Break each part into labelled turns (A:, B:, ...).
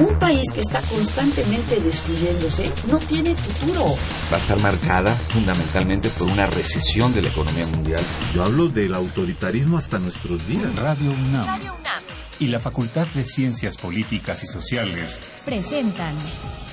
A: Un país que está constantemente destruyéndose no tiene futuro.
B: Va a estar marcada fundamentalmente por una recesión de la economía mundial.
C: Yo hablo del autoritarismo hasta nuestros días.
D: Radio UNAM. Y la Facultad de Ciencias Políticas y Sociales
E: presentan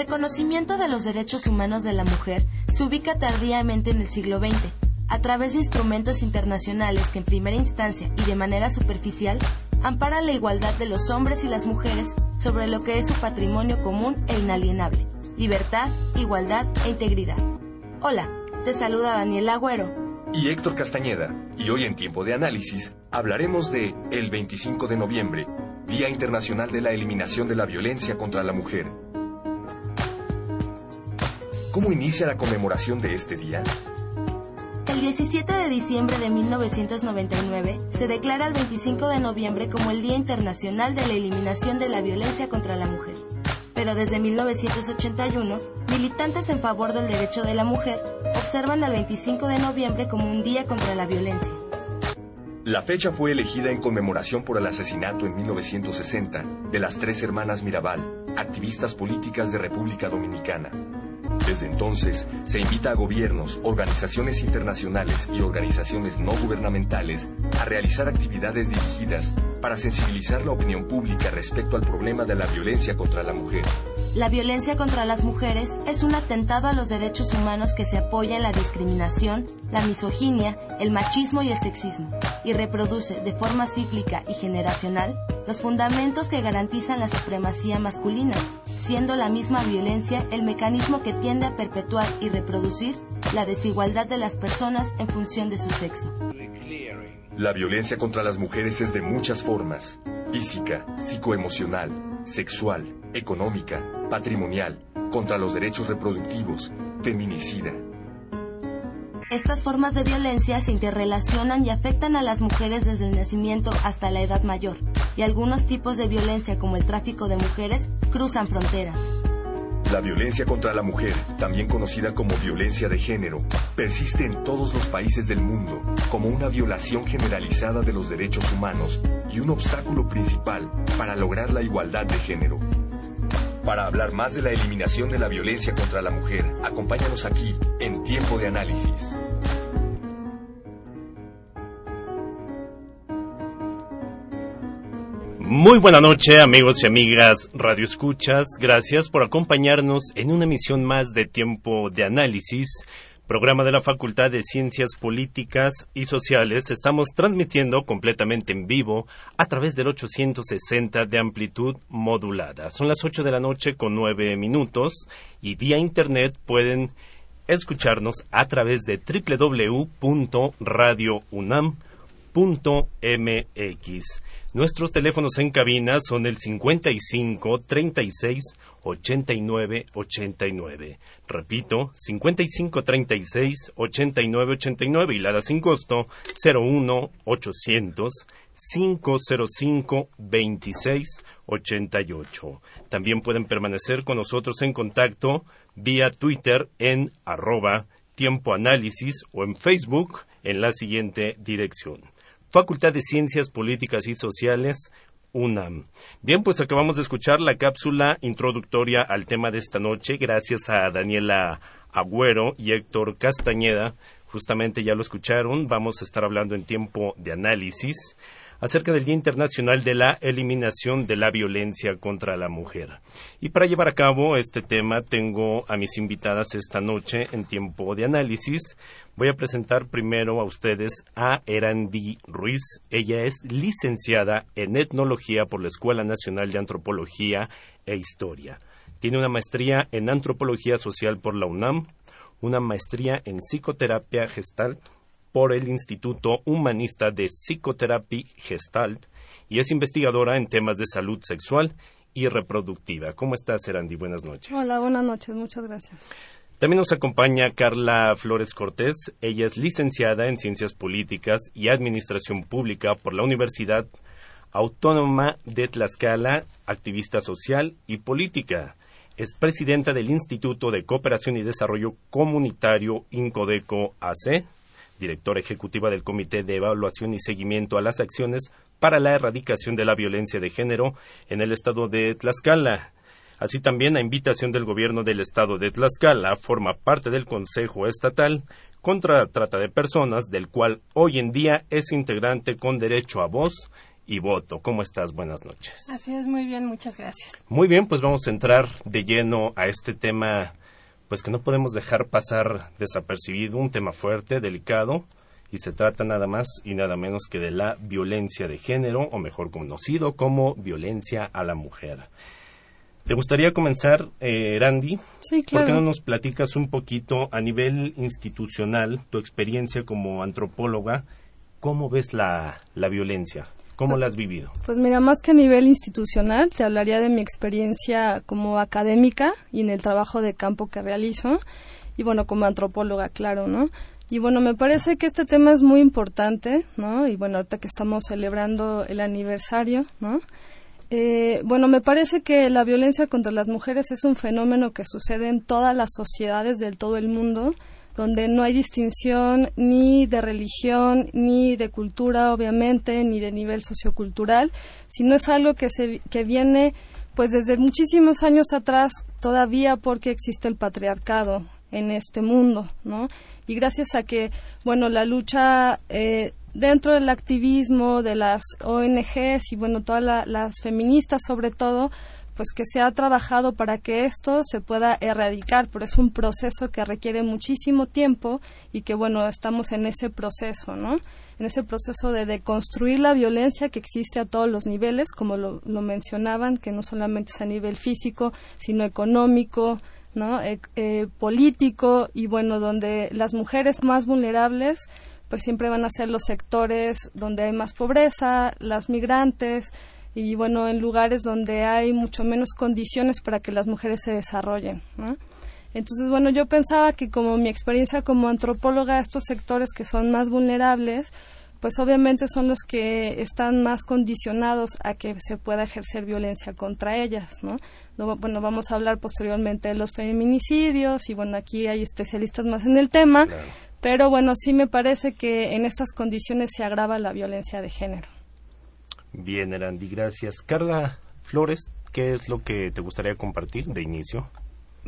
F: Reconocimiento de los derechos humanos de la mujer se ubica tardíamente en el siglo XX, a través de instrumentos internacionales que en primera instancia y de manera superficial amparan la igualdad de los hombres y las mujeres sobre lo que es su patrimonio común e inalienable, libertad, igualdad e integridad. Hola, te saluda Daniel Agüero.
G: Y Héctor Castañeda, y hoy en Tiempo de Análisis hablaremos de el 25 de noviembre, Día Internacional de la Eliminación de la Violencia contra la Mujer ¿Cómo inicia la conmemoración de este día?
F: El 17 de diciembre de 1999 se declara el 25 de noviembre como el Día Internacional de la Eliminación de la Violencia contra la Mujer. Pero desde 1981, militantes en favor del derecho de la mujer observan el 25 de noviembre como un día contra la violencia.
G: La fecha fue elegida en conmemoración por el asesinato en 1960 de las tres hermanas Mirabal, activistas políticas de República Dominicana, desde entonces, se invita a gobiernos, organizaciones internacionales y organizaciones no gubernamentales a realizar actividades dirigidas para sensibilizar la opinión pública respecto al problema de la violencia contra la mujer.
F: La violencia contra las mujeres es un atentado a los derechos humanos que se apoya en la discriminación, la misoginia, el machismo y el sexismo, y reproduce de forma cíclica y generacional los fundamentos que garantizan la supremacía masculina, siendo la misma violencia el mecanismo que tiende a perpetuar y reproducir la desigualdad de las personas en función de su sexo.
G: La violencia contra las mujeres es de muchas formas, física, psicoemocional, sexual, económica, patrimonial, contra los derechos reproductivos, feminicida,
F: estas formas de violencia se interrelacionan y afectan a las mujeres desde el nacimiento hasta la edad mayor, y algunos tipos de violencia como el tráfico de mujeres cruzan fronteras.
G: La violencia contra la mujer, también conocida como violencia de género, persiste en todos los países del mundo como una violación generalizada de los derechos humanos y un obstáculo principal para lograr la igualdad de género. Para hablar más de la eliminación de la violencia contra la mujer, acompáñanos aquí en Tiempo de Análisis.
H: Muy buena noche, amigos y amigas Radio Escuchas. Gracias por acompañarnos en una emisión más de Tiempo de Análisis programa de la Facultad de Ciencias Políticas y Sociales. Estamos transmitiendo completamente en vivo a través del 860 de amplitud modulada. Son las 8 de la noche con 9 minutos y vía internet pueden escucharnos a través de www.radiounam.mx. Nuestros teléfonos en cabina son el 55 36 89 89. Repito, 55 36 89 89 y la da sin costo 01 800 505 26 88. También pueden permanecer con nosotros en contacto vía Twitter en arroba tiempo análisis o en Facebook en la siguiente dirección. Facultad de Ciencias Políticas y Sociales, UNAM. Bien, pues acabamos de escuchar la cápsula introductoria al tema de esta noche, gracias a Daniela Agüero y Héctor Castañeda. Justamente ya lo escucharon, vamos a estar hablando en tiempo de análisis acerca del Día Internacional de la Eliminación de la Violencia contra la Mujer. Y para llevar a cabo este tema tengo a mis invitadas esta noche en tiempo de análisis. Voy a presentar primero a ustedes a Erandi Ruiz. Ella es licenciada en etnología por la Escuela Nacional de Antropología e Historia. Tiene una maestría en antropología social por la UNAM, una maestría en psicoterapia gestal por el Instituto Humanista de Psicoterapia Gestalt y es investigadora en temas de salud sexual y reproductiva. ¿Cómo estás, Erandi? Buenas noches.
I: Hola, buenas noches, muchas gracias.
H: También nos acompaña Carla Flores Cortés. Ella es licenciada en Ciencias Políticas y Administración Pública por la Universidad Autónoma de Tlaxcala, activista social y política. Es presidenta del Instituto de Cooperación y Desarrollo Comunitario Incodeco AC, directora ejecutiva del Comité de Evaluación y Seguimiento a las Acciones para la Erradicación de la Violencia de Género en el estado de Tlaxcala. Así también, a invitación del gobierno del estado de Tlaxcala, forma parte del Consejo Estatal contra la Trata de Personas, del cual hoy en día es integrante con derecho a voz y voto. ¿Cómo estás? Buenas noches.
I: Así es, muy bien, muchas gracias.
H: Muy bien, pues vamos a entrar de lleno a este tema, pues que no podemos dejar pasar desapercibido, un tema fuerte, delicado, y se trata nada más y nada menos que de la violencia de género, o mejor conocido como violencia a la mujer. ¿Te gustaría comenzar, eh, Randy?
I: Sí, claro.
H: ¿Por qué no nos platicas un poquito a nivel institucional, tu experiencia como antropóloga? ¿Cómo ves la, la violencia? ¿Cómo la has vivido?
I: Pues mira, más que a nivel institucional, te hablaría de mi experiencia como académica y en el trabajo de campo que realizo. Y bueno, como antropóloga, claro, ¿no? Y bueno, me parece que este tema es muy importante, ¿no? Y bueno, ahorita que estamos celebrando el aniversario, ¿no? Eh, bueno, me parece que la violencia contra las mujeres es un fenómeno que sucede en todas las sociedades del todo el mundo, donde no hay distinción ni de religión, ni de cultura, obviamente, ni de nivel sociocultural, sino es algo que, se, que viene pues desde muchísimos años atrás todavía porque existe el patriarcado en este mundo, ¿no? Y gracias a que, bueno, la lucha eh, dentro del activismo de las ONGs y bueno, todas las feministas sobre todo, pues que se ha trabajado para que esto se pueda erradicar, pero es un proceso que requiere muchísimo tiempo y que bueno, estamos en ese proceso, ¿no? En ese proceso de deconstruir la violencia que existe a todos los niveles, como lo, mencionaban, que no solamente es a nivel físico, sino económico, ¿no? Eh, eh, político y bueno, donde las mujeres más vulnerables pues siempre van a ser los sectores donde hay más pobreza, las migrantes y bueno, en lugares donde hay mucho menos condiciones para que las mujeres se desarrollen. Entonces, bueno, yo pensaba que como mi experiencia como antropóloga, estos sectores que son más vulnerables, pues obviamente son los que están más condicionados a que se pueda ejercer violencia contra ellas, ¿no? Bueno, vamos a hablar posteriormente de los feminicidios y bueno, aquí hay especialistas más en el tema, pero bueno, sí me parece que en estas condiciones se agrava la violencia de género.
H: Bien, Erandi, gracias. Carla Flores, ¿qué es lo que te gustaría compartir de inicio?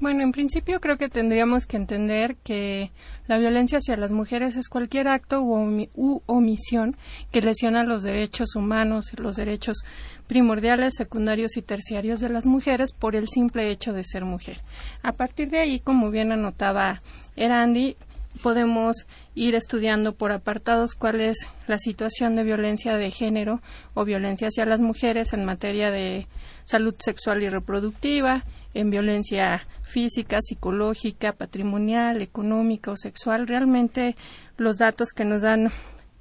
I: Bueno, en principio creo que tendríamos que entender que la violencia hacia las mujeres es cualquier acto u, omisión que lesiona los derechos humanos, los derechos primordiales, secundarios y terciarios de las mujeres por el simple hecho de ser mujer. A partir de ahí, como bien anotaba Erandi, podemos ir estudiando por apartados cuál es la situación de violencia de género o violencia hacia las mujeres en materia de salud sexual y reproductiva, en violencia física, psicológica, patrimonial, económica o sexual. Realmente los datos que nos dan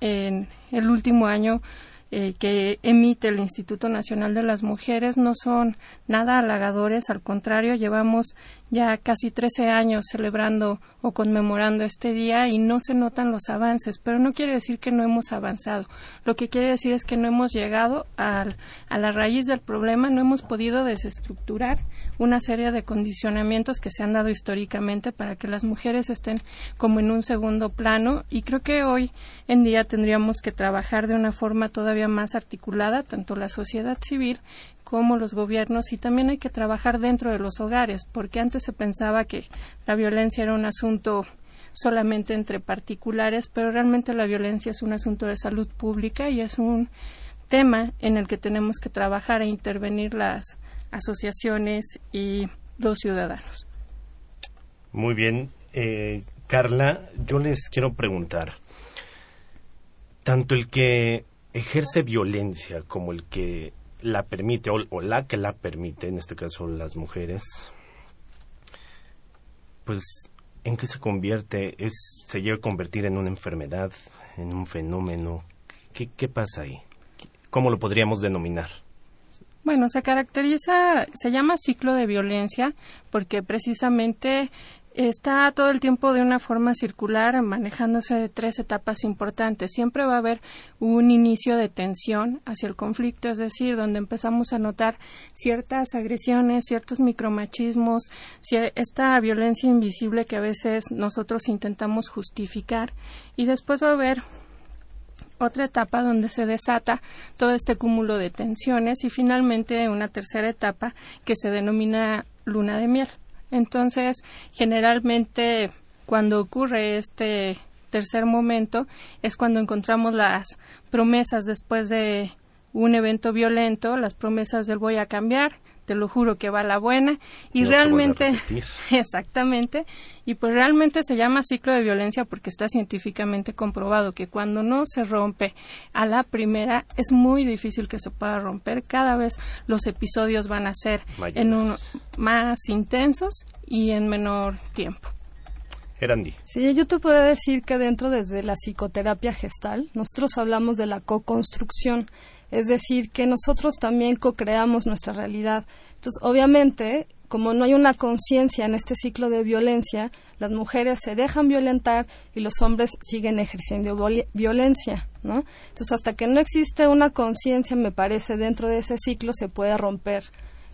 I: en el último año eh, que emite el Instituto Nacional de las Mujeres no son nada halagadores, al contrario, llevamos ya casi 13 años celebrando o conmemorando este día y no se notan los avances, pero no quiere decir que no hemos avanzado. Lo que quiere decir es que no hemos llegado a la raíz del problema, no hemos podido desestructurar una serie de condicionamientos que se han dado históricamente para que las mujeres estén como en un segundo plano y creo que hoy en día tendríamos que trabajar de una forma todavía más articulada, tanto la sociedad civil como los gobiernos y también hay que trabajar dentro de los hogares, porque antes se pensaba que la violencia era un asunto solamente entre particulares, pero realmente la violencia es un asunto de salud pública y es un tema en el que tenemos que trabajar e intervenir las asociaciones y los ciudadanos.
H: Muy bien. Eh, Carla, yo les quiero preguntar, tanto el que ejerce violencia como el que la permite o, la que la permite, en este caso las mujeres, pues ¿en qué se convierte? Es, ¿Se llega a convertir en una enfermedad, en un fenómeno? ¿Qué, qué pasa ahí? ¿Cómo lo podríamos denominar?
I: Bueno, se caracteriza, se llama ciclo de violencia porque precisamente
J: está todo el tiempo de una forma circular, manejándose de tres etapas importantes. Siempre va a haber un inicio de tensión hacia el conflicto, es decir, donde empezamos a notar ciertas agresiones, ciertos micromachismos, esta violencia invisible que a veces nosotros intentamos justificar. Y después va a haber otra etapa donde se desata todo este cúmulo de tensiones y finalmente una tercera etapa que se denomina luna de miel. Entonces, generalmente cuando ocurre este tercer momento es cuando encontramos las promesas después de un evento violento, las promesas del voy a cambiar, te lo juro que va la buena. Y realmente exactamente. Y pues realmente se llama ciclo de violencia porque está científicamente comprobado que cuando no se rompe a la primera es muy difícil que se pueda romper. Cada vez los episodios van a ser en un, más intensos y en menor tiempo.
H: Erandi.
I: Sí, yo te puedo decir que dentro desde la psicoterapia gestal, nosotros hablamos de la co-construcción es decir, que nosotros también co-creamos nuestra realidad. Entonces, obviamente, como no hay una conciencia en este ciclo de violencia, las mujeres se dejan violentar y los hombres siguen ejerciendo violencia, ¿no? Entonces, hasta que no existe una conciencia, me parece, dentro de ese ciclo se puede romper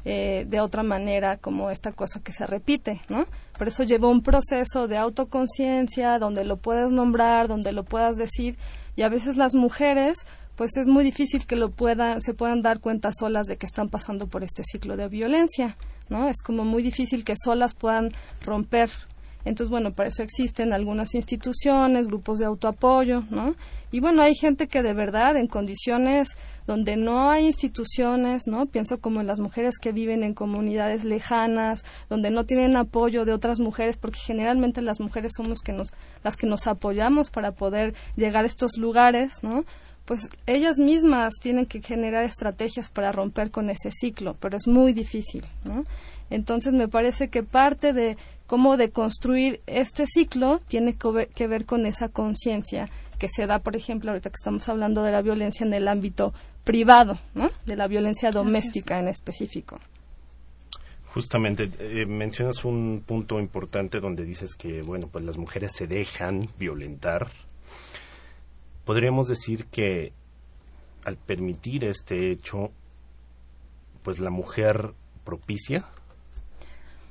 I: eh, de otra manera como esta cosa que se repite, ¿no? Por eso lleva un proceso de autoconciencia donde lo puedes nombrar, donde lo puedas decir y a veces las mujeres pues es muy difícil que lo puedan, se puedan dar cuenta solas de que están pasando por este ciclo de violencia, ¿no? Es como muy difícil que solas puedan romper. Entonces, bueno, para eso existen algunas instituciones, grupos de autoapoyo, ¿no? Y bueno, hay gente que de verdad en condiciones donde no hay instituciones, ¿no? Pienso como en las mujeres que viven en comunidades lejanas, donde no tienen apoyo de otras mujeres, porque generalmente las mujeres somos que nos, las que nos apoyamos para poder llegar a estos lugares, ¿no? Pues ellas mismas tienen que generar estrategias para romper con ese ciclo, pero es muy difícil, ¿no? Entonces me parece que parte de cómo de construir este ciclo tiene que ver con esa conciencia que se da, por ejemplo, ahorita que estamos hablando de la violencia en el ámbito privado, ¿no? De la violencia doméstica en específico.
H: Justamente eh, mencionas un punto importante donde dices que bueno, pues las mujeres se dejan violentar podríamos decir que al permitir este hecho, pues la mujer propicia.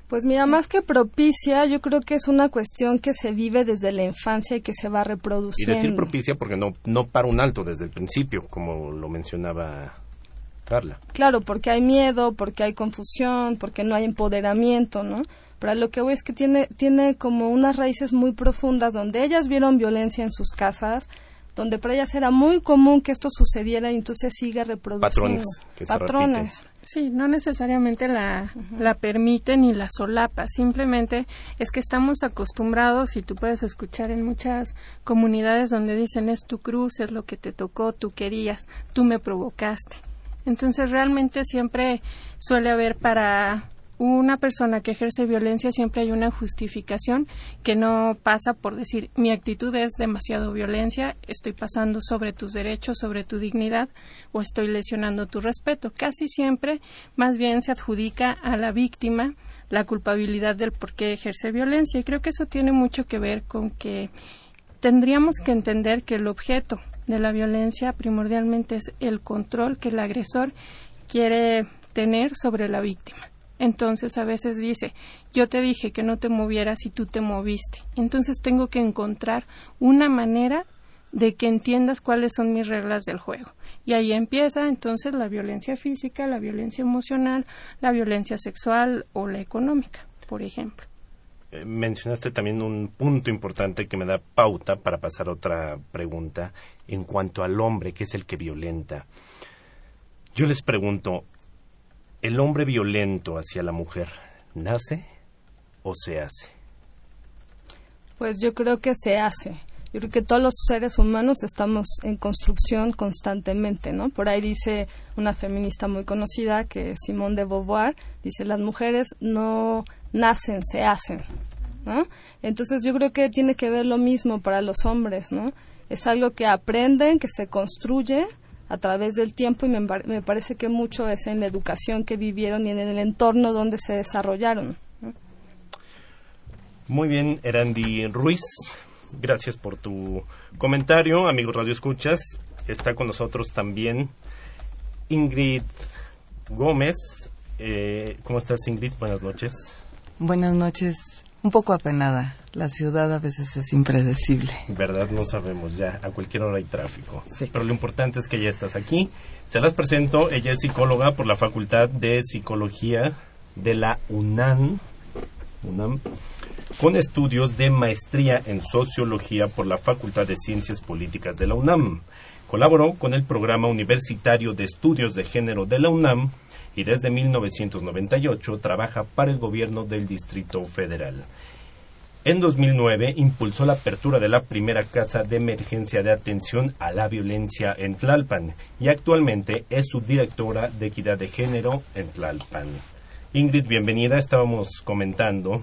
I: Pues mira, más que propicia, yo creo que es una cuestión que se vive desde la infancia y que se va reproduciendo.
H: Y decir propicia porque no, no para un alto desde el principio, como lo mencionaba Carla.
I: Claro, porque hay miedo, porque hay confusión, porque no hay empoderamiento, ¿no? Pero lo que voy es que tiene, tiene como unas raíces muy profundas donde ellas vieron violencia en sus casas, donde para ellas era muy común que esto sucediera y entonces sigue reproduciendo.
H: Patrones.
I: Patrones.
J: Sí, no necesariamente la, la permiten ni la solapa, simplemente es que estamos acostumbrados y tú puedes escuchar en muchas comunidades donde dicen es tu cruz, es lo que te tocó, tú querías, tú me provocaste. Entonces realmente siempre suele haber para una persona que ejerce violencia siempre hay una justificación que no pasa por decir mi actitud es demasiado violencia, estoy pasando sobre tus derechos, sobre tu dignidad o estoy lesionando tu respeto. Casi siempre más bien se adjudica a la víctima la culpabilidad del por qué ejerce violencia y creo que eso tiene mucho que ver con que tendríamos que entender que el objeto de la violencia primordialmente es el control que el agresor quiere tener sobre la víctima. Entonces a veces dice, yo te dije que no te movieras y tú te moviste. Entonces tengo que encontrar una manera de que entiendas cuáles son mis reglas del juego. Y ahí empieza entonces la violencia física, la violencia emocional, la violencia sexual o la económica, por ejemplo.
H: Eh, mencionaste también un punto importante que me da pauta para pasar a otra pregunta en cuanto al hombre, que es el que violenta. Yo les pregunto, ¿El hombre violento hacia la mujer nace o se hace?
I: Pues yo creo que se hace. Yo creo que todos los seres humanos estamos en construcción constantemente, ¿no? Por ahí dice una feminista muy conocida que es Simone de Beauvoir, dice las mujeres no nacen, se hacen, ¿no? Entonces yo creo que tiene que ver lo mismo para los hombres, ¿no? Es algo que aprenden, que se construye, a través del tiempo y me, me, parece que mucho es en la educación que vivieron y en el entorno donde se desarrollaron.
H: Muy bien, Erandi Ruiz, gracias por tu comentario. Amigos Radio Escuchas, está con nosotros también Ingrid Gómez. Eh, ¿Cómo estás, Ingrid? Buenas noches.
K: Buenas noches. Un poco apenada. La ciudad a veces es impredecible.
H: ¿Verdad? No sabemos ya. A cualquier hora hay tráfico. Pero lo importante es que ya estás aquí. Se las presento. Ella es psicóloga por la Facultad de Psicología de la UNAM. UNAM con estudios de maestría en sociología por la Facultad de Ciencias Políticas de la UNAM. Colaboró con el Programa Universitario de Estudios de Género de la UNAM y desde 1998 trabaja para el gobierno del Distrito Federal. En 2009 impulsó la apertura de la primera casa de emergencia de atención a la violencia en Tlalpan y actualmente es subdirectora de equidad de género en Tlalpan. Ingrid, bienvenida. Estábamos comentando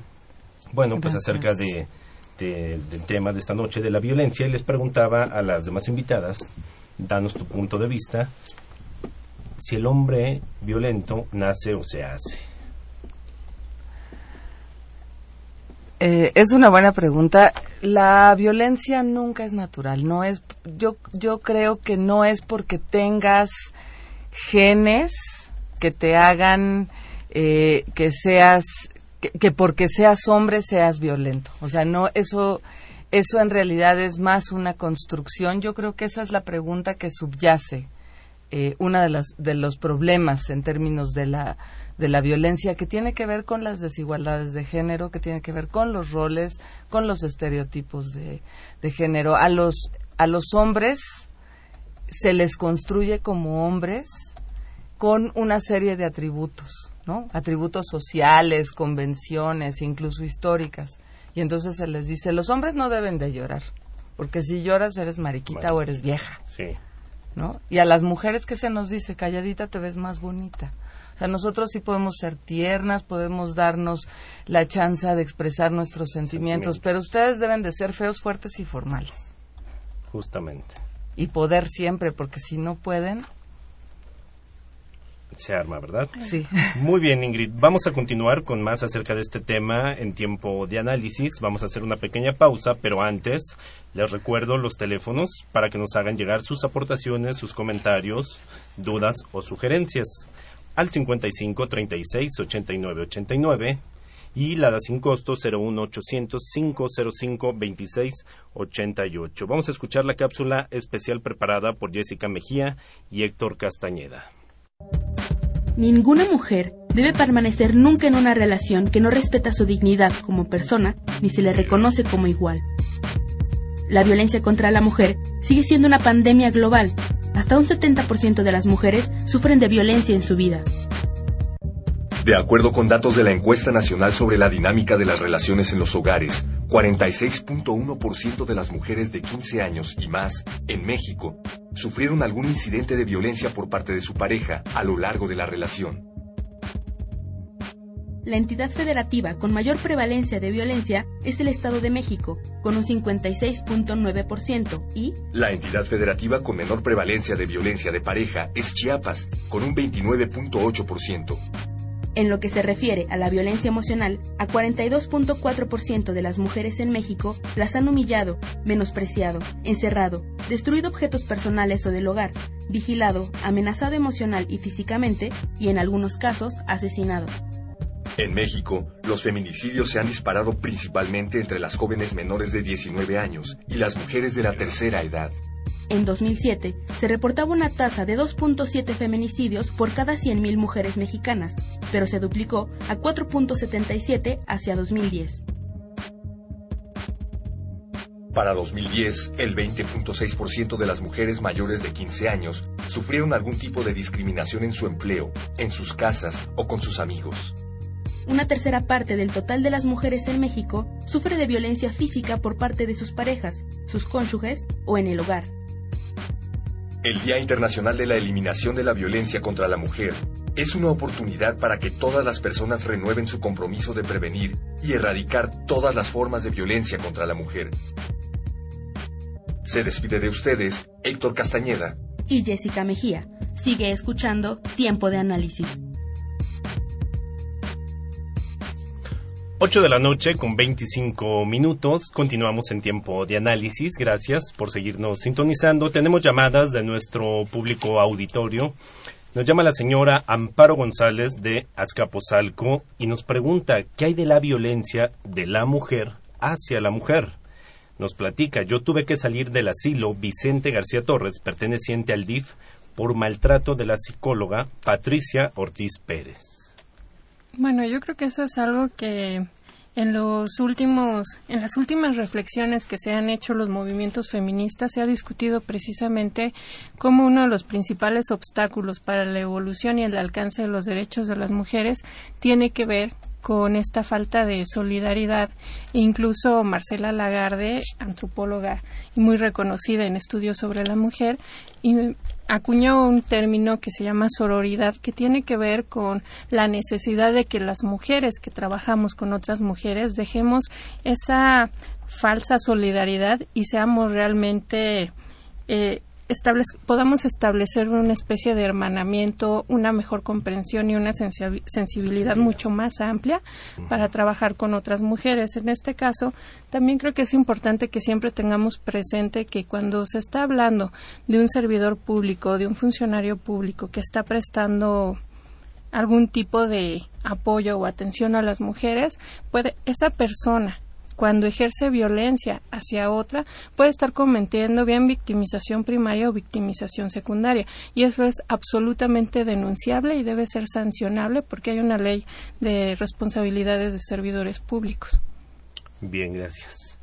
H: bueno, pues acerca de, del tema de esta noche de la violencia y les preguntaba a las demás invitadas, danos tu punto de vista, si el hombre violento nace o se hace.
K: Eh, es una buena pregunta. La violencia nunca es natural. No es. Yo yo creo que no es porque tengas genes que te hagan eh, que seas que, porque seas hombre seas violento. O sea, no, eso, eso en realidad es más una construcción. Yo creo que esa es la pregunta que subyace eh, uno de, las, de los problemas en términos de la, de la violencia que tiene que ver con las desigualdades de género, que tiene que ver con los roles, con los estereotipos de, de género. A los, a los hombres se les construye como hombres con una serie de atributos ¿no? Atributos sociales, convenciones, incluso históricas. Y entonces se les dice, los hombres no deben de llorar, porque si lloras eres mariquita o eres vieja.
H: Sí.
K: ¿No? Y a las mujeres que se nos dice, calladita te ves más bonita. O sea, nosotros sí podemos ser tiernas, podemos darnos la chance de expresar nuestros sentimientos, pero ustedes deben de ser feos, fuertes y formales.
H: Justamente.
K: Y poder siempre, porque si no pueden,
H: se arma, ¿verdad?
K: Sí.
H: Muy bien, Ingrid. Vamos a continuar con más acerca de este tema en tiempo de análisis. Vamos a hacer una pequeña pausa, pero antes les recuerdo los teléfonos para que nos hagan llegar sus aportaciones, sus comentarios, dudas o sugerencias al 55 36 89 89 y la da sin costo 01 800 505 26 88. Vamos a escuchar la cápsula especial preparada por Jessica Mejía y Héctor Castañeda.
L: Ninguna mujer debe permanecer nunca en una relación que no respeta su dignidad como persona ni se le reconoce como igual. La violencia contra la mujer sigue siendo una pandemia global. Hasta un 70% de las mujeres sufren de violencia en su vida.
G: De acuerdo con datos de la encuesta nacional sobre la dinámica de las relaciones en los hogares, 46.1% de las mujeres de 15 años y más en México sufrieron algún incidente de violencia por parte de su pareja a lo largo de la relación.
L: La entidad federativa con mayor prevalencia de violencia es el Estado de México, con un 56.9%, y
G: la entidad federativa con menor prevalencia de violencia de pareja es Chiapas, con un 29.8%.
L: En lo que se refiere a la violencia emocional, a 42.4% de las mujeres en México las han humillado, menospreciado, encerrado, destruido objetos personales o del hogar, vigilado, amenazado emocional y físicamente y en algunos casos asesinado.
G: En México, los feminicidios se han disparado principalmente entre las jóvenes menores de 19 años y las mujeres de la tercera edad.
L: En 2007 se reportaba una tasa de 2.7 feminicidios por cada 100.000 mujeres mexicanas, pero se duplicó a 4.77 hacia 2010.
G: Para 2010, el 20.6% de las mujeres mayores de 15 años sufrieron algún tipo de discriminación en su empleo, en sus casas o con sus amigos.
L: Una tercera parte del total de las mujeres en México sufre de violencia física por parte de sus parejas, sus cónyuges o en el hogar.
G: El Día Internacional de la Eliminación de la Violencia contra la Mujer es una oportunidad para que todas las personas renueven su compromiso de prevenir y erradicar todas las formas de violencia contra la mujer. Se despide de ustedes Héctor Castañeda
L: y Jessica Mejía. Sigue escuchando Tiempo de Análisis.
H: 8 de la noche con 25 minutos. Continuamos en tiempo de análisis. Gracias por seguirnos sintonizando. Tenemos llamadas de nuestro público auditorio. Nos llama la señora Amparo González de Azcapotzalco y nos pregunta qué hay de la violencia de la mujer hacia la mujer. Nos platica, yo tuve que salir del asilo Vicente García Torres, perteneciente al DIF, por maltrato de la psicóloga Patricia Ortiz Pérez.
J: Bueno, yo creo que eso es algo que en los últimos, en las últimas reflexiones que se han hecho los movimientos feministas se ha discutido precisamente como uno de los principales obstáculos para la evolución y el alcance de los derechos de las mujeres tiene que ver con esta falta de solidaridad. Incluso Marcela Lagarde, antropóloga y muy reconocida en estudios sobre la mujer, acuñó un término que se llama sororidad, que tiene que ver con la necesidad de que las mujeres que trabajamos con otras mujeres dejemos esa falsa solidaridad y seamos realmente eh, podamos establecer una especie de hermanamiento, una mejor comprensión y una sensibilidad mucho más amplia para trabajar con otras mujeres. En este caso, también creo que es importante que siempre tengamos presente que cuando se está hablando de un servidor público, de un funcionario público que está prestando algún tipo de apoyo o atención a las mujeres, puede esa persona cuando ejerce violencia hacia otra, puede estar cometiendo bien victimización primaria o victimización secundaria. Y eso es absolutamente denunciable y debe ser sancionable porque hay una ley de responsabilidades de servidores públicos.
H: Bien, gracias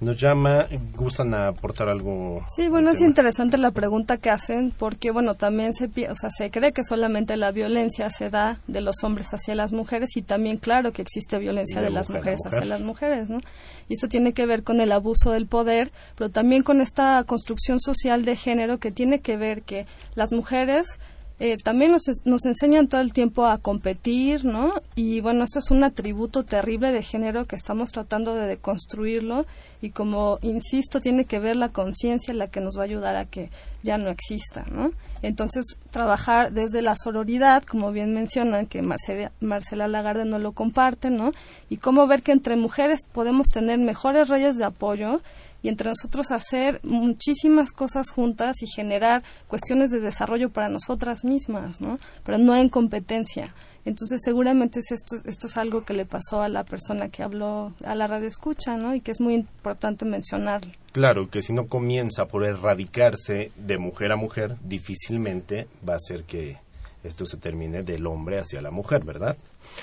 H: nos llama, gustan aportar algo.
I: Sí, bueno, es interesante la pregunta que hacen porque, bueno, también se, o sea, se cree que solamente la violencia se da de los hombres hacia las mujeres y también, claro, que existe violencia de, las mujeres hacia las mujeres, ¿no? Y eso tiene que ver con el abuso del poder, pero también con esta construcción social de género que tiene que ver que las mujeres eh, también nos, nos enseñan todo el tiempo a competir, ¿no? Y bueno, esto es un atributo terrible de género que estamos tratando de deconstruirlo y como insisto, tiene que ver la conciencia la que nos va a ayudar a que ya no exista, ¿no? Entonces, trabajar desde la sororidad, como bien mencionan, que Marcela, Lagarde no lo comparte, ¿no? Y cómo ver que entre mujeres podemos tener mejores redes de apoyo y entre nosotros hacer muchísimas cosas juntas y generar cuestiones de desarrollo para nosotras mismas, ¿no? Pero no en competencia. Entonces, seguramente esto, esto es algo que le pasó a la persona que habló a la radio escucha, ¿no? Y que es muy importante mencionarlo.
H: Claro, que si no comienza por erradicarse de mujer a mujer, difícilmente va a ser que esto se termine del hombre hacia la mujer, ¿verdad?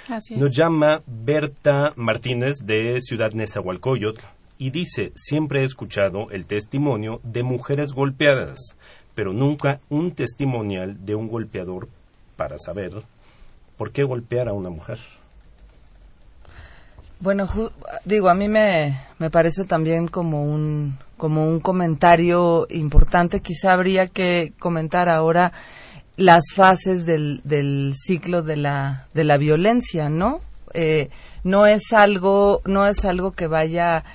J: Así
H: es. Nos llama Berta Martínez de Ciudad Nezahualcóyotl y dice, siempre he escuchado el testimonio de mujeres golpeadas, pero nunca un testimonial de un golpeador para saber por qué golpear a una mujer.
K: Bueno, digo, a mí me, me parece también como un, como un comentario importante. Quizá habría que comentar ahora las fases del, del ciclo de la, de la violencia, ¿no? Eh, no es algo, no es algo que vaya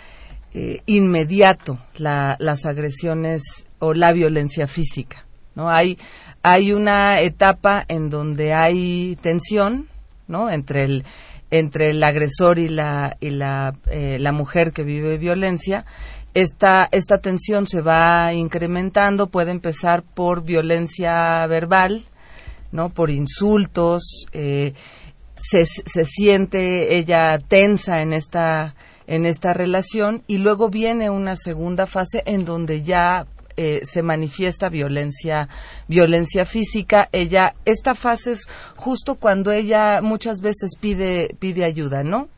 K: eh, inmediato las agresiones o la violencia física. ¿no? Hay, hay una etapa en donde hay tensión ¿no? entre, el, entre el agresor y, la, y la, eh, la mujer que vive violencia. Esta, esta tensión se va incrementando, puede empezar por violencia verbal, ¿no? por insultos, eh, se, se siente ella tensa en esta en esta relación y luego viene una segunda fase en donde ya eh, se manifiesta violencia violencia física. Ella esta fase es justo cuando ella muchas veces pide pide ayuda no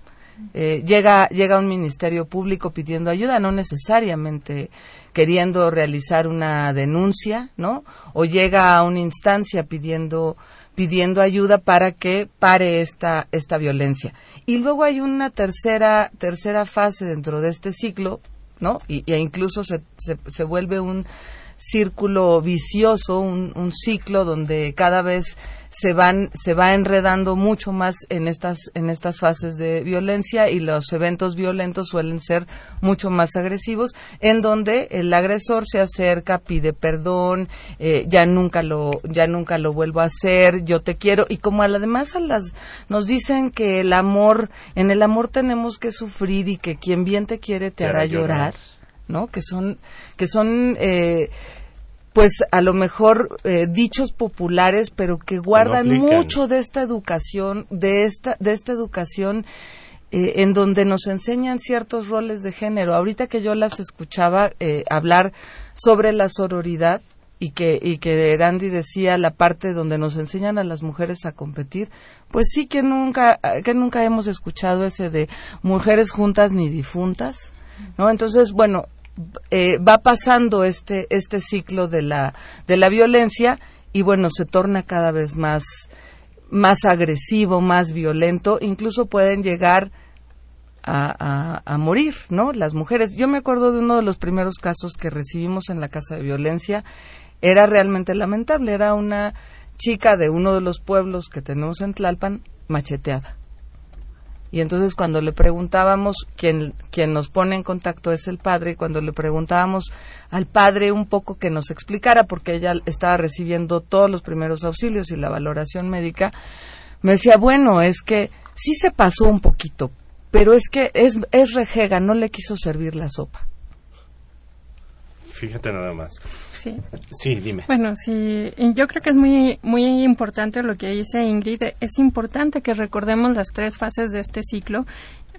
K: eh, llega llega a un ministerio público pidiendo ayuda no necesariamente queriendo realizar una denuncia no o llega a una instancia pidiendo pidiendo ayuda para que pare esta, esta violencia. Y luego hay una tercera, tercera fase dentro de este ciclo, ¿no? Y, e incluso se, se, vuelve un círculo vicioso, un, un, ciclo donde cada vez se van se va enredando mucho más en estas en estas fases de violencia y los eventos violentos suelen ser mucho más agresivos en donde el agresor se acerca pide perdón eh, ya nunca lo ya nunca lo vuelvo a hacer yo te quiero. Y como además a las nos dicen que el amor en el amor tenemos que sufrir y que quien bien te quiere te, hará llorar, no que son que son eh, pues a lo mejor eh, dichos populares, pero que guardan mucho de esta educación, de esta, de esta educación eh, en donde nos enseñan ciertos roles de género. Ahorita que yo las escuchaba eh, hablar sobre la sororidad y que, y que Randy decía la parte donde nos enseñan a las mujeres a competir, pues sí que nunca, que nunca hemos escuchado ese de mujeres juntas ni difuntas. ¿No? Entonces, bueno, eh, va pasando este este ciclo de la de la violencia y bueno se torna cada vez más más agresivo más violento. Incluso pueden llegar a, a, morir no las mujeres. Yo me acuerdo de uno de los primeros casos que recibimos en la casa de violencia. Era realmente lamentable. Era una chica de uno de los pueblos que tenemos en Tlalpan macheteada y entonces cuando le preguntábamos, quien, nos pone en contacto es el padre, y cuando le preguntábamos al padre un poco que nos explicara, porque ella estaba recibiendo todos los primeros auxilios y la valoración médica, me decía, bueno, es que sí se pasó un poquito, pero es que es, es rejega, no le quiso servir la sopa.
H: Fíjate nada más.
J: Sí.
H: Sí, dime.
J: Bueno, sí, yo creo que es muy, muy importante lo que dice Ingrid. Es importante que recordemos las tres fases de este ciclo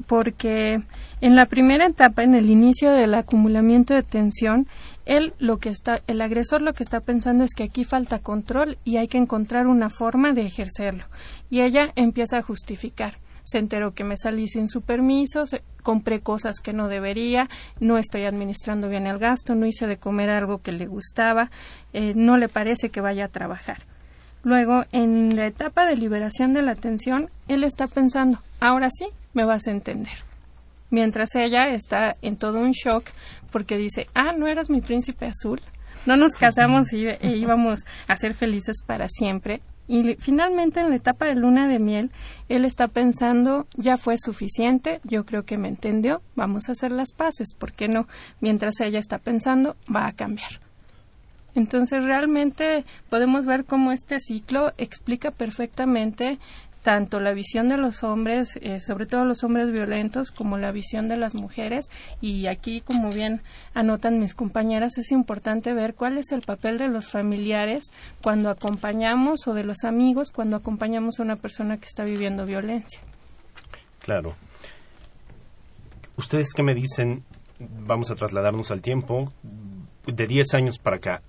J: porque en la primera etapa, en el inicio del acumulamiento de tensión, él lo que está, el agresor lo que está pensando es que aquí falta control y hay que encontrar una forma de ejercerlo. Y ella empieza a justificar se enteró que me salí sin su permiso, compré cosas que no debería, no estoy administrando bien el gasto, no hice de comer algo que le gustaba, eh, no le parece que vaya a trabajar. Luego, en la etapa de liberación de la atención, él está pensando, ahora sí, me vas a entender. Mientras ella está en todo un shock porque dice, ah, no eras mi príncipe azul, no nos casamos y e íbamos a ser felices para siempre. Y finalmente en la etapa de luna de miel, él está pensando, ya fue suficiente, yo creo que me entendió, vamos a hacer las paces, ¿por qué no? Mientras ella está pensando, va a cambiar. Entonces realmente podemos ver cómo este ciclo explica perfectamente tanto la visión de los hombres, eh, sobre todo los hombres violentos, como la visión de las mujeres. Y aquí, como bien anotan mis compañeras, es importante ver cuál es el papel de los familiares cuando acompañamos o de los amigos cuando acompañamos a una persona que está viviendo violencia.
H: Claro. ¿Ustedes qué me dicen? Vamos a trasladarnos al tiempo. De 10 años para acá,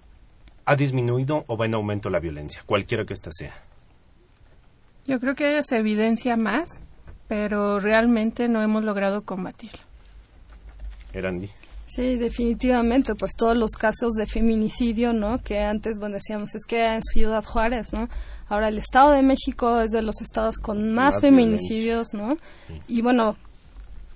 H: ¿ha disminuido o va en aumento la violencia, cualquiera que ésta sea?
J: Yo creo que se evidencia más, pero realmente no hemos logrado combatirlo.
H: Erandi.
I: Sí, definitivamente, pues todos los casos de feminicidio, ¿no? Que antes, bueno, decíamos, es que en Ciudad Juárez, ¿no? Ahora el Estado de México es de los estados con más, feminicidios, ¿no? Y bueno,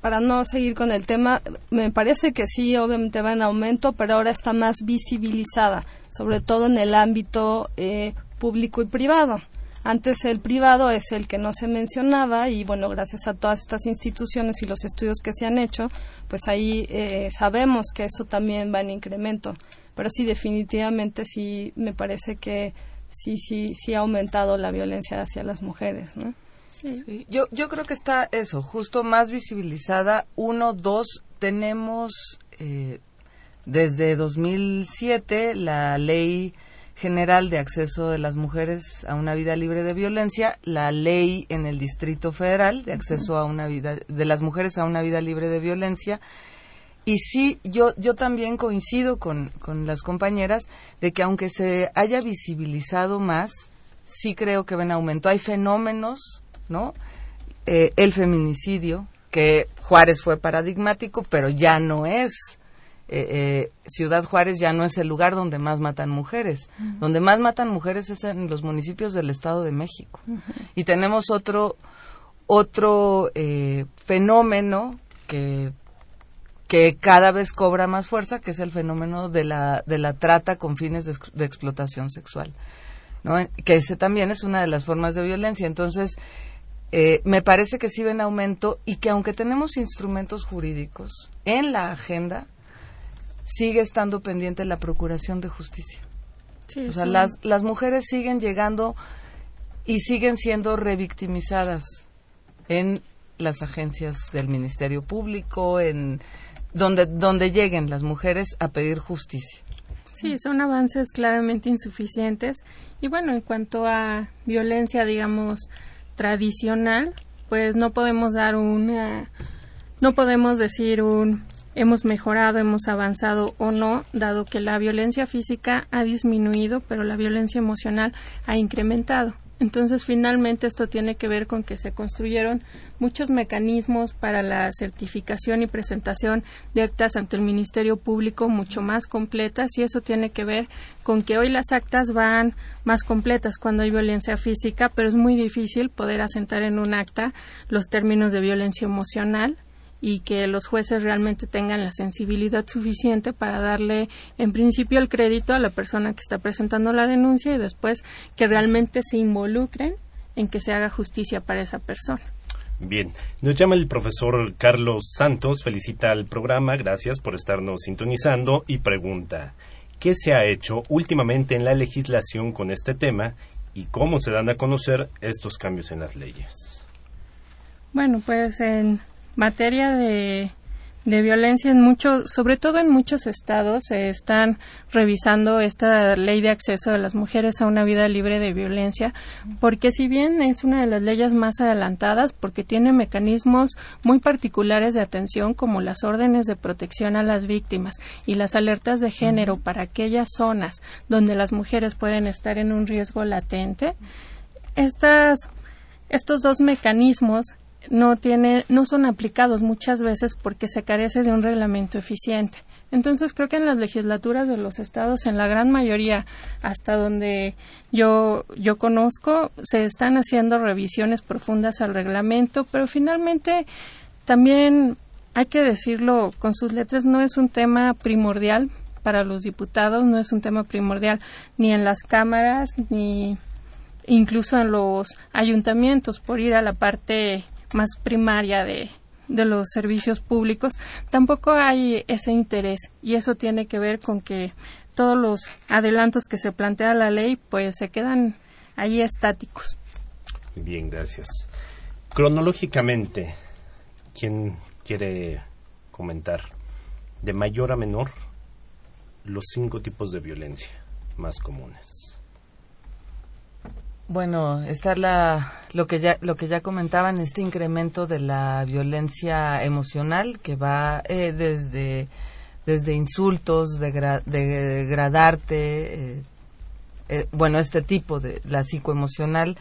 I: para no seguir con el tema, me parece que sí, obviamente va en aumento, pero ahora está más visibilizada, sobre todo en el ámbito eh, público y privado. Antes el privado es el que no se mencionaba y bueno, gracias a todas estas instituciones y los estudios que se han hecho, pues ahí eh, sabemos que eso también va en incremento. Pero sí, definitivamente sí me parece que sí, sí, sí ha aumentado la violencia hacia las mujeres, ¿no?
K: Sí. Yo, yo creo que está eso, justo más visibilizada. Uno, dos, tenemos eh, desde 2007 la ley General de Acceso de las Mujeres a una Vida Libre de Violencia, la ley en el Distrito Federal de Acceso a una vida de las mujeres a una vida libre de violencia. Y sí, yo, yo también coincido con, con las compañeras de que aunque se haya visibilizado más, sí creo que ven aumento. Hay fenómenos, ¿no? Eh, el feminicidio, que Juárez fue paradigmático, pero ya no es eh, eh, Ciudad Juárez ya no es el lugar donde más matan mujeres. Donde más matan mujeres es en los municipios del Estado de México. Y tenemos otro, otro eh, fenómeno que, que cada vez cobra más fuerza, que es el fenómeno de la, de la trata con fines de, explotación sexual. ¿no? Que ese también es una de las formas de violencia. Entonces, eh, me parece que sí ven aumento y que aunque tenemos instrumentos jurídicos en la agenda, sigue estando pendiente la procuración de justicia. o sea, las, las mujeres siguen llegando y siguen siendo revictimizadas en las agencias del Ministerio Público, en donde, donde lleguen las mujeres a pedir justicia.
J: Sí, son avances claramente insuficientes. Y bueno, en cuanto a violencia, digamos, tradicional, pues no podemos dar una, no podemos decir un hemos mejorado, hemos avanzado o no, dado que la violencia física ha disminuido, pero la violencia emocional ha incrementado. Entonces, finalmente, esto tiene que ver con que se construyeron muchos mecanismos para la certificación y presentación de actas ante el Ministerio Público mucho más completas y eso tiene que ver con que hoy las actas van más completas cuando hay violencia física, pero es muy difícil poder asentar en un acta los términos de violencia emocional y que los jueces realmente tengan la sensibilidad suficiente para darle en principio el crédito a la persona que está presentando la denuncia y después que realmente se involucren en que se haga justicia para esa persona.
H: Bien, nos llama el profesor Carlos Santos, felicita al programa, gracias por estarnos sintonizando y pregunta, ¿qué se ha hecho últimamente en la legislación con este tema y cómo se dan a conocer estos cambios en las leyes?
J: Bueno, pues en materia de, de violencia en muchos, sobre todo en muchos estados, se están revisando esta ley de acceso de las mujeres a una vida libre de violencia, porque si bien es una de las leyes más adelantadas, porque tiene mecanismos muy particulares de atención como las órdenes de protección a las víctimas y las alertas de género para aquellas zonas donde las mujeres pueden estar en un riesgo latente, estas, estos dos mecanismos no tiene, no son aplicados muchas veces porque se carece de un reglamento eficiente. Entonces creo que en las legislaturas de los estados, en la gran mayoría, hasta donde yo, yo conozco, se están haciendo revisiones profundas al reglamento, pero finalmente también hay que decirlo con sus letras, no es un tema primordial para los diputados, no es un tema primordial ni en las cámaras ni incluso en los ayuntamientos por ir a la parte más primaria de, de los servicios públicos, tampoco hay ese interés y eso tiene que ver con que todos los adelantos que se plantea la ley pues se quedan ahí estáticos.
H: Bien, gracias. Cronológicamente, ¿quién quiere comentar de mayor a menor los cinco tipos de violencia más comunes?
K: Bueno, está la, lo que ya lo que ya comentaban este incremento de la violencia emocional que va eh, desde desde insultos, de degradarte, eh, eh, bueno este tipo de la psicoemocional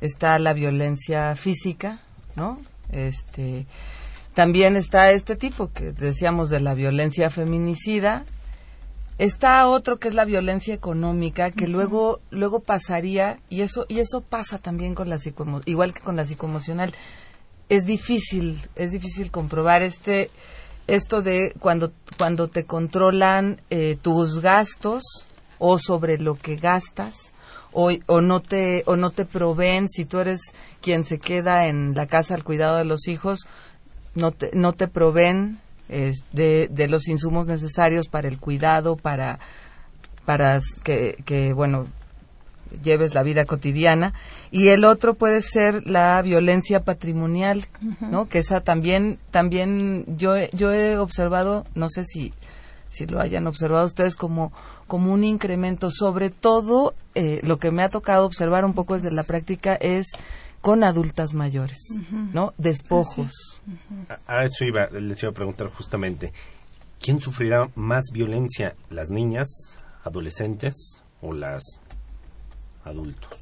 K: está la violencia física, ¿no? Este también está este tipo que decíamos de la violencia feminicida Está otro que es la violencia económica, que luego luego pasaría y eso y eso pasa también con la igual que con la psicoemocional. Es difícil, es difícil comprobar este esto de cuando cuando te controlan eh, tus gastos o sobre lo que gastas o, o no te o no te proveen si tú eres quien se queda en la casa al cuidado de los hijos no te no te proveen de, de, los insumos necesarios para el cuidado, para, para que, que, bueno, lleves la vida cotidiana. Y el otro puede ser la violencia patrimonial, ¿no? Que esa también, también yo, yo he observado, no sé si, si lo hayan observado ustedes como, como un incremento, sobre todo eh, lo que me ha tocado observar un poco desde la práctica es con adultas mayores, ¿no? Despojos.
H: A, eso iba, les iba a preguntar justamente, ¿quién sufrirá más violencia, las niñas, adolescentes o las adultos?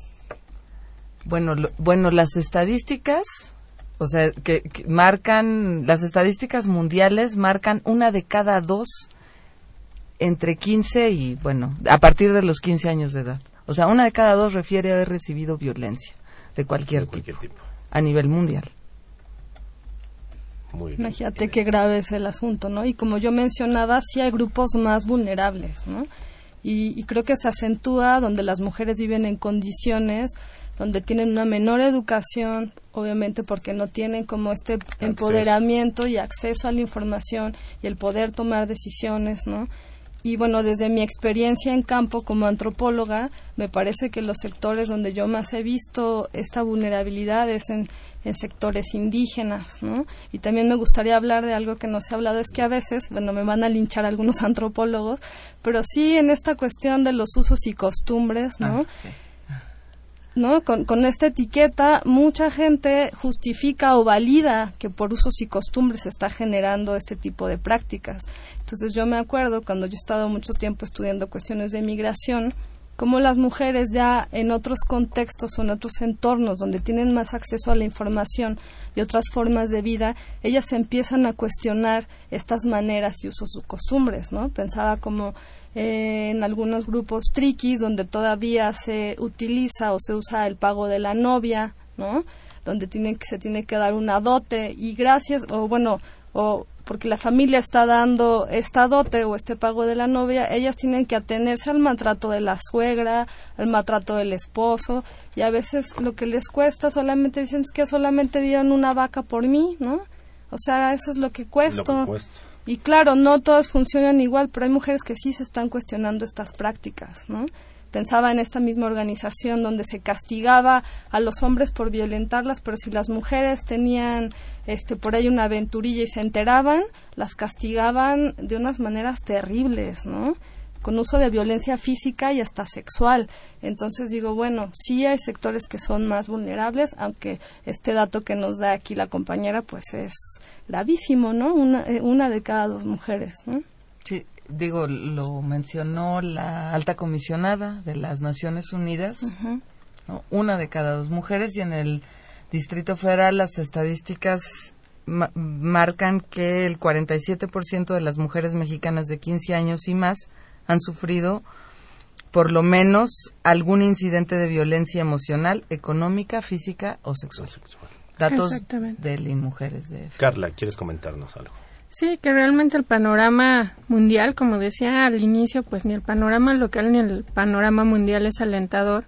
K: Bueno, bueno, las estadísticas, o sea, que, marcan, las estadísticas mundiales marcan una de cada dos entre 15 y, bueno, a partir de los 15 años de edad. O sea, una de cada dos refiere a haber recibido violencia de cualquier, tipo, a nivel mundial.
I: Imagínate qué grave es el asunto, ¿no? Y como yo mencionaba, sí hay grupos más vulnerables, ¿no? y, creo que se acentúa donde las mujeres viven en condiciones donde tienen una menor educación, obviamente porque no tienen como este empoderamiento y acceso a la información y el poder tomar decisiones, ¿no? Y bueno, desde mi experiencia en campo como antropóloga, me parece que los sectores donde yo más he visto esta vulnerabilidad es en, sectores indígenas, ¿no? Y también me gustaría hablar de algo que no se ha hablado, es que a veces, bueno, me van a linchar algunos antropólogos, pero sí en esta cuestión de los usos y costumbres, ¿no? Ah, ¿no? Con, con, esta etiqueta, mucha gente justifica o valida que por usos y costumbres se está generando este tipo de prácticas. Entonces yo me acuerdo cuando yo he estado mucho tiempo estudiando cuestiones de migración, cómo las mujeres ya en otros contextos o en otros entornos donde tienen más acceso a la información y otras formas de vida, ellas empiezan a cuestionar estas maneras y usos y costumbres, ¿no? Pensaba como eh, en algunos grupos triquis donde todavía se utiliza o se usa el pago de la novia, ¿no? Donde tiene, se tiene que dar una dote y gracias, o bueno, o porque la familia está dando esta dote o este pago de la novia, ellas tienen que atenerse al maltrato de la suegra, al maltrato del esposo, y a veces lo que les cuesta solamente dicen es que solamente dieron una vaca por mí, ¿no? O sea, eso es lo que cuesta. Y claro, no todas funcionan igual, pero hay mujeres que sí se están cuestionando estas prácticas, ¿no? pensaba en esta misma organización donde se castigaba a los hombres por violentarlas, pero si las mujeres tenían este por ahí una aventurilla y se enteraban, las castigaban de unas maneras terribles, ¿no? Con uso de violencia física y hasta sexual. Entonces digo, bueno, sí hay sectores que son más vulnerables, aunque este dato que nos da aquí la compañera pues es gravísimo, ¿no? Una, eh, una de cada dos mujeres, ¿no?
K: Sí, digo, lo mencionó la alta comisionada de las Naciones Unidas, una de cada dos mujeres, y en el Distrito Federal las estadísticas marcan que el 47% de las mujeres mexicanas de 15 años y más han sufrido por lo menos algún incidente de violencia emocional, económica, física o sexual. Datos de Mujeres de
H: Carla, ¿quieres comentarnos algo?
J: Sí, que realmente el panorama mundial, como decía al inicio, pues ni el panorama local ni el panorama mundial es alentador,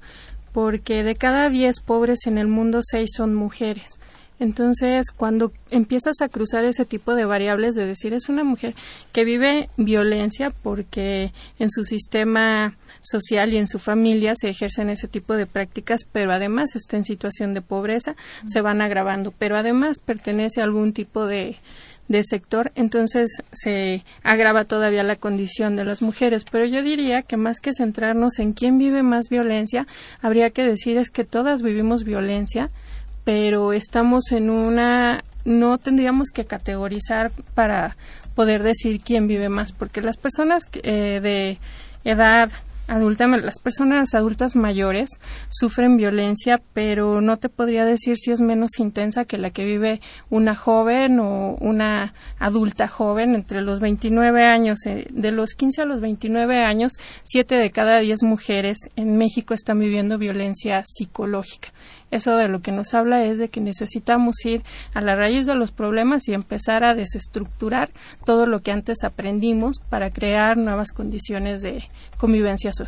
J: porque de cada diez pobres en el mundo, seis son mujeres. Entonces, cuando empiezas a cruzar ese tipo de variables, de decir es una mujer que vive violencia porque en su sistema social y en su familia se ejercen ese tipo de prácticas, pero además está en situación de pobreza, se van agravando, pero además pertenece a algún tipo de de sector, entonces se agrava todavía la condición de las mujeres. Pero yo diría que más que centrarnos en quién vive más violencia, habría que decir es que todas vivimos violencia, pero estamos en una no tendríamos que categorizar para poder decir quién vive más, porque las personas eh, de edad adulta, las personas adultas mayores sufren violencia, pero no te podría decir si es menos intensa que la que vive una joven o una adulta joven entre los 29 años, eh, de los 15 a los 29 años, 7 de cada 10 mujeres en México están viviendo violencia psicológica. Eso de lo que nos habla es de que necesitamos ir a la raíz de los problemas y empezar a desestructurar todo lo que antes aprendimos para crear nuevas condiciones de convivencia social.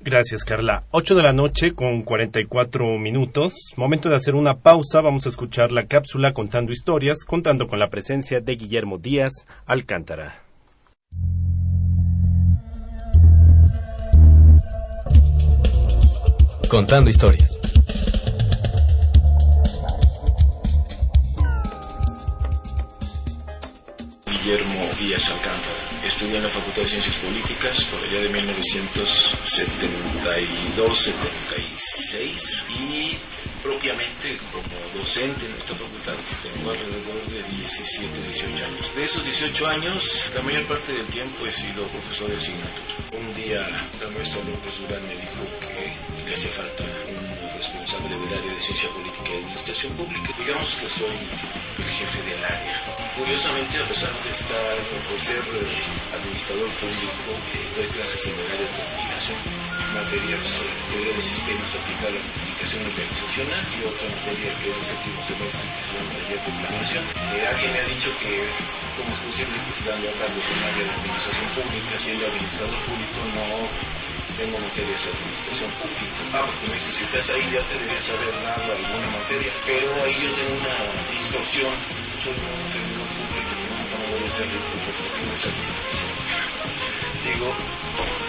H: Gracias, Carla. Ocho de la noche con 44 minutos. Momento de hacer una pausa. Vamos a escuchar la cápsula contando historias, contando con la presencia de Guillermo Díaz Alcántara.
M: Contando historias.
N: Guillermo Díaz Alcántara. Estudié en la Facultad de Ciencias Políticas por allá de 1972-76 y propiamente como docente en esta facultad tengo alrededor de 17, 18 años. De esos 18 años, la mayor parte del tiempo he sido profesor de asignatura. Un día la maestra López Durán me dijo que le hace falta un responsable del área de Ciencia Política y Administración Pública. Digamos que soy el jefe del área. Curiosamente, a pesar de estar, de ser administrador público, eh, doy clases en el área de comunicación, materias teoría de sistemas aplicada a la comunicación organizacional y otra materia que es el séptimo semestre que se llama taller de planeación. Eh, alguien me ha dicho que cómo es posible que estando cargo de un área de administración pública, siendo administrador público, no tengo materias de administración pública. Ah, porque me dice, si estás ahí ya te deberías haber dado alguna materia. Pero ahí yo tengo una distorsión. Soy un servidor público, me voy a rico porque tengo esa distorsión. Digo,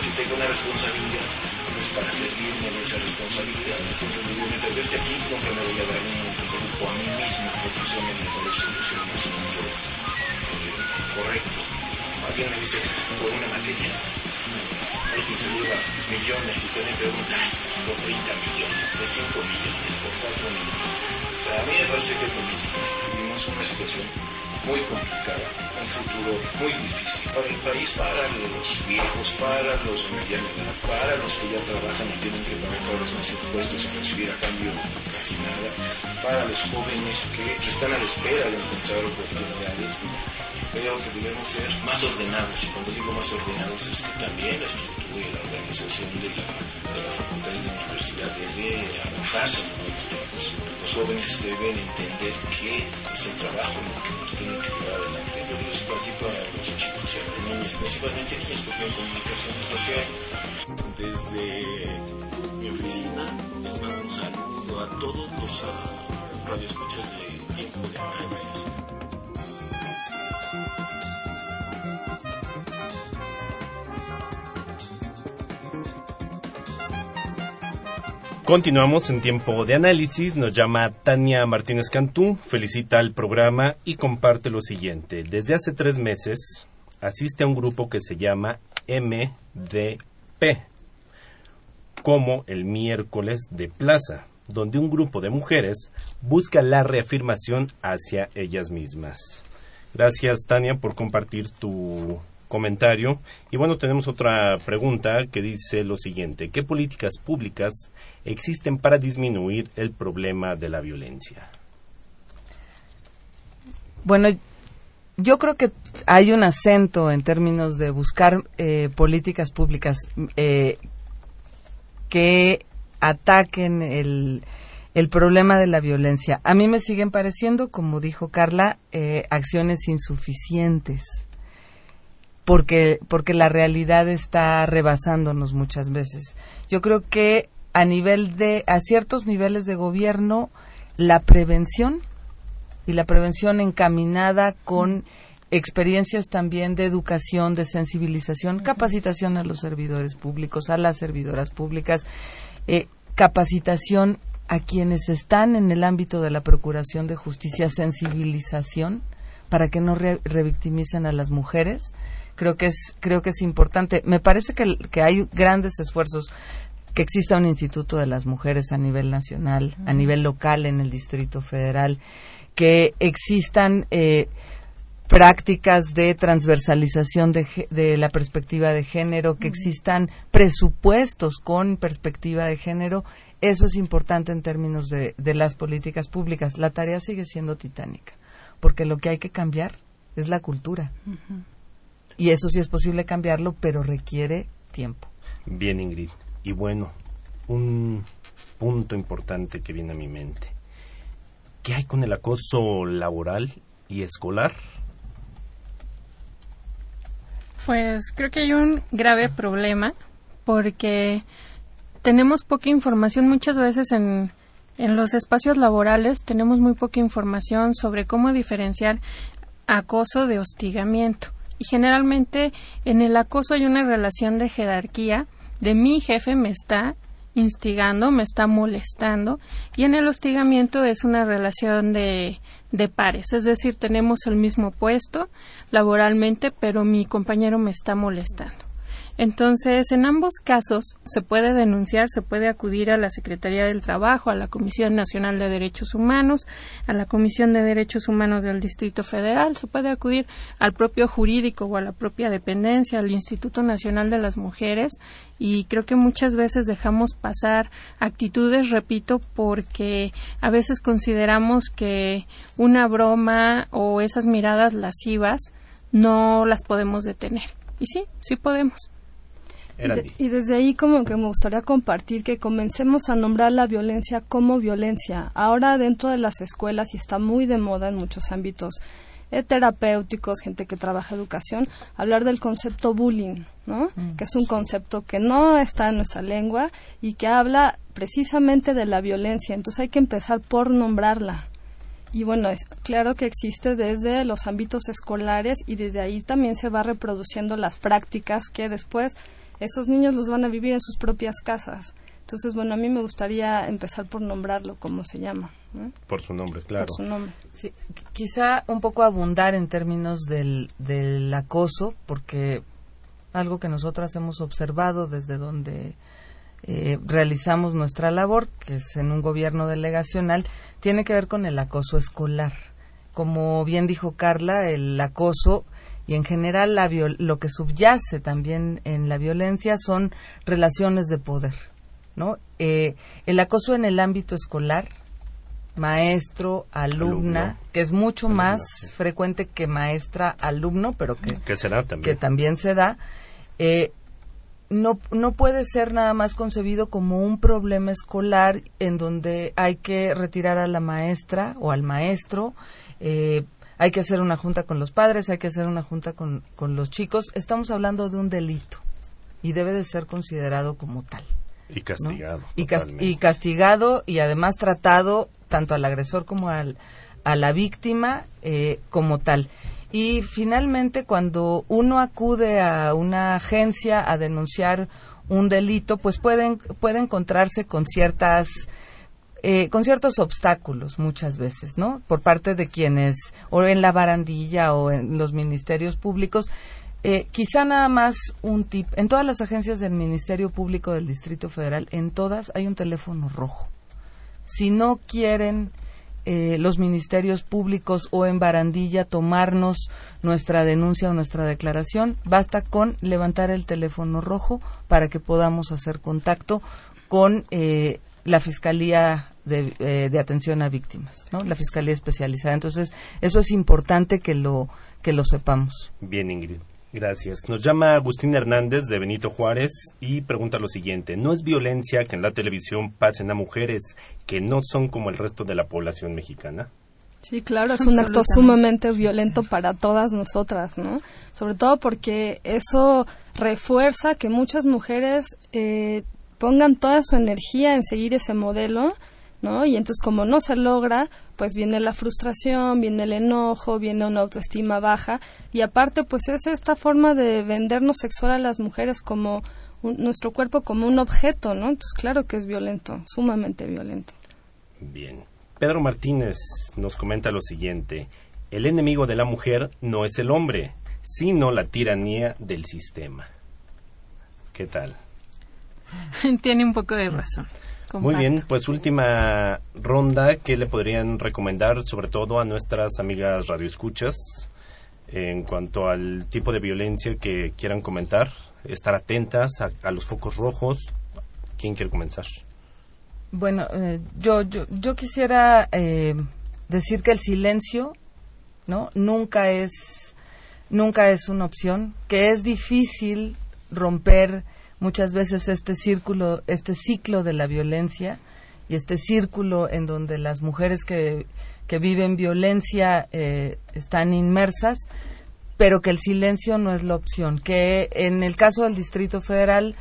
N: si tengo una responsabilidad, no es para servirme de esa responsabilidad. Entonces digo, mientras yo esté aquí, nunca me voy a dar un grupo a mí mismo, porque eso me parece que es un asunto eh, correcto. Alguien me dice, por una materia, se lleva millones y te me pregunta, por 30 millones, de 5 millones, por 4 millones. O sea, a mí me parece que es lo. Vivimos una situación muy complicada, un futuro muy difícil para el país, para los viejos, para los de edad, para los que ya trabajan y tienen que pagar cada vez más impuestos sin recibir a cambio casi nada, para los jóvenes que están a la espera de encontrar oportunidades. Creo que debemos ser más ordenados, y cuando digo más ordenados es que también la y la organización de la, de la facultad y de la universidad debe adaptarse a. Los jóvenes deben entender que es el trabajo lo que nos tiene que llevar adelante. Yo les platico a los chicos y a las niñas, principalmente niñas, porque en comunicación es lo que hay.
M: Desde mi oficina les mando un saludo a todos los uh, radioescuchas de tiempo de análisis.
H: Continuamos en tiempo de análisis. Nos llama Tania Martínez Cantú, felicita al programa y comparte lo siguiente. Desde hace tres meses asiste a un grupo que se llama MDP, como el miércoles de plaza, donde un grupo de mujeres busca la reafirmación hacia ellas mismas. Gracias, Tania, por compartir tu comentario. Y bueno, tenemos otra pregunta que dice lo siguiente. ¿Qué políticas públicas existen para disminuir el problema de la violencia?
K: Bueno, yo creo que hay un acento en términos de buscar eh, políticas públicas eh, que ataquen el, el problema de la violencia. A mí me siguen pareciendo, como dijo Carla, eh, acciones insuficientes porque, porque la realidad está rebasándonos muchas veces. Yo creo que a nivel de, a ciertos niveles de gobierno, la prevención y la prevención encaminada con experiencias también de educación, de sensibilización, capacitación a los servidores públicos, a las servidoras públicas, eh, capacitación a quienes están en el ámbito de la procuración de justicia, sensibilización para que no revictimicen a las mujeres creo que es creo que es importante. Me parece que, que hay grandes esfuerzos que exista un instituto de las mujeres a nivel nacional a nivel local en el distrito federal que existan eh, prácticas de transversalización de, de, la perspectiva de género, que existan presupuestos con perspectiva de género, eso es importante en términos de, de, las políticas públicas. La tarea sigue siendo titánica, porque lo que hay que cambiar es la cultura. Y eso sí es posible cambiarlo, pero requiere tiempo.
H: Bien, Ingrid. Y bueno, un punto importante que viene a mi mente. ¿Qué hay con el acoso laboral y escolar?
J: Pues creo que hay un grave problema porque tenemos poca información muchas veces en, en los espacios laborales, tenemos muy poca información sobre cómo diferenciar acoso de hostigamiento y generalmente en el acoso hay una relación de jerarquía de mi jefe me está instigando, me está molestando y en el hostigamiento es una relación de, de pares, es decir, tenemos el mismo puesto laboralmente, pero mi compañero me está molestando. Entonces, en ambos casos se puede denunciar, se puede acudir a la Secretaría del Trabajo, a la Comisión Nacional de Derechos Humanos, a la Comisión de Derechos Humanos del Distrito Federal, se puede acudir al propio jurídico o a la propia dependencia, al Instituto Nacional de las Mujeres y creo que muchas veces dejamos pasar actitudes, repito, porque a veces consideramos que una broma o esas miradas lascivas no las podemos detener. Y sí, sí podemos.
I: Y, desde ahí como que me gustaría compartir que comencemos a nombrar la violencia como violencia. Ahora dentro de las escuelas, y está muy de moda en muchos ámbitos, eh, terapéuticos, gente que trabaja educación, hablar del concepto bullying, ¿no?
K: Mm.
I: Que es un concepto que no está en nuestra lengua y que habla precisamente de la violencia. Entonces hay que empezar por nombrarla. Y bueno, es claro que existe desde los ámbitos escolares y desde ahí también se va reproduciendo las prácticas que después esos niños los van a vivir en sus propias casas. Entonces, bueno, a mí me gustaría empezar por nombrarlo, como se llama. ¿no?
H: Por su nombre, claro.
I: Por su nombre.
K: Sí, quizá un poco abundar en términos del, del acoso, porque algo que nosotras hemos observado desde donde eh, realizamos nuestra labor, que es en un gobierno delegacional, tiene que ver con el acoso escolar. Como bien dijo Carla, el acoso y en general la viol- lo que subyace también en la violencia son relaciones de poder, ¿no? Eh, el acoso en el ámbito escolar, maestro, alumna,
H: Alumno.
K: que es mucho más frecuente que maestra, alumno, pero que
H: Que será
K: que
H: también.
K: también se da, eh, no, no puede ser nada más concebido como un problema escolar en donde hay que retirar a la maestra o al maestro, eh, hay que hacer una junta con los padres, hay que hacer una junta con, con los chicos. Estamos hablando de un delito y debe de ser considerado como tal.
H: Y castigado.
K: Y, castigado y además tratado tanto al agresor como al, a la víctima eh, como tal. Y finalmente, cuando uno acude a una agencia a denunciar un delito, pues pueden, puede encontrarse con ciertas eh, con ciertos obstáculos muchas veces, ¿no? Por parte de quienes, o en la barandilla o en los ministerios públicos. Eh, quizá nada más un tip. En todas las agencias del Ministerio Público del Distrito Federal, en todas hay un teléfono rojo. Si no quieren eh, los ministerios públicos o en barandilla tomarnos nuestra denuncia o nuestra declaración, basta con levantar el teléfono rojo para que podamos hacer contacto con eh, la Fiscalía de, eh, de Atención a Víctimas, ¿no? la Fiscalía Especializada. Entonces, eso es importante que lo, que lo sepamos.
H: Bien, Ingrid. Gracias. Nos llama Agustín Hernández de Benito Juárez y pregunta lo siguiente. ¿No es violencia que en la televisión pasen a mujeres que no son como el resto de la población mexicana?
I: Sí, claro, es un acto sumamente violento para todas nosotras, ¿no? Sobre todo porque eso refuerza que muchas mujeres eh, pongan toda su energía en seguir ese modelo, ¿no? Y entonces como no se logra, pues viene la frustración, viene el enojo, viene una autoestima baja y aparte pues es esta forma de vendernos sexual a las mujeres como un- nuestro cuerpo como un objeto, ¿no? Entonces claro que es violento, sumamente violento.
H: Bien. Pedro Martínez nos comenta lo siguiente. El enemigo de la mujer no es el hombre, sino la tiranía del sistema. ¿Qué tal?
J: Tiene un poco de razón.
H: Muy bien, pues última ronda, ¿qué le podrían recomendar sobre todo a nuestras amigas radioescuchas en cuanto al tipo de violencia que quieran comentar? Estar atentas a, a los focos rojos. ¿Quién quiere comenzar?
K: Bueno, eh, yo, yo, yo quisiera eh, decir que el silencio, ¿no? Nunca es, nunca es una opción, que es difícil romper muchas veces este círculo, este ciclo de la violencia y este círculo en donde las mujeres que, que viven violencia eh, están inmersas, pero que el silencio no es la opción, que en el caso del Distrito Federal